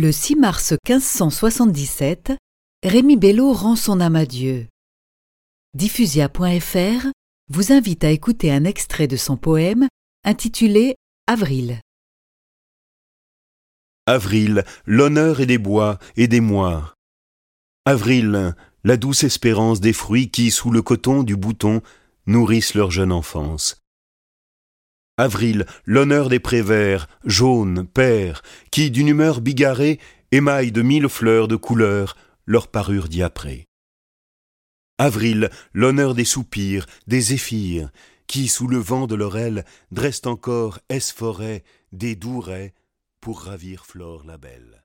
Le 6 mars 1577, Rémi Bello rend son âme à Dieu. Diffusia.fr vous invite à écouter un extrait de son poème intitulé Avril. Avril, l'honneur est des bois et des mois. Avril, la douce espérance des fruits qui, sous le coton du bouton, nourrissent leur jeune enfance. Avril, l'honneur des prévers, jaunes, pères, qui, d'une humeur bigarrée, émaillent de mille fleurs de couleur leur parure diaprée. Avril, l'honneur des soupirs, des zéphyrs, qui, sous le vent de leur dressent encore, S forêt, des doux pour ravir Flore la belle.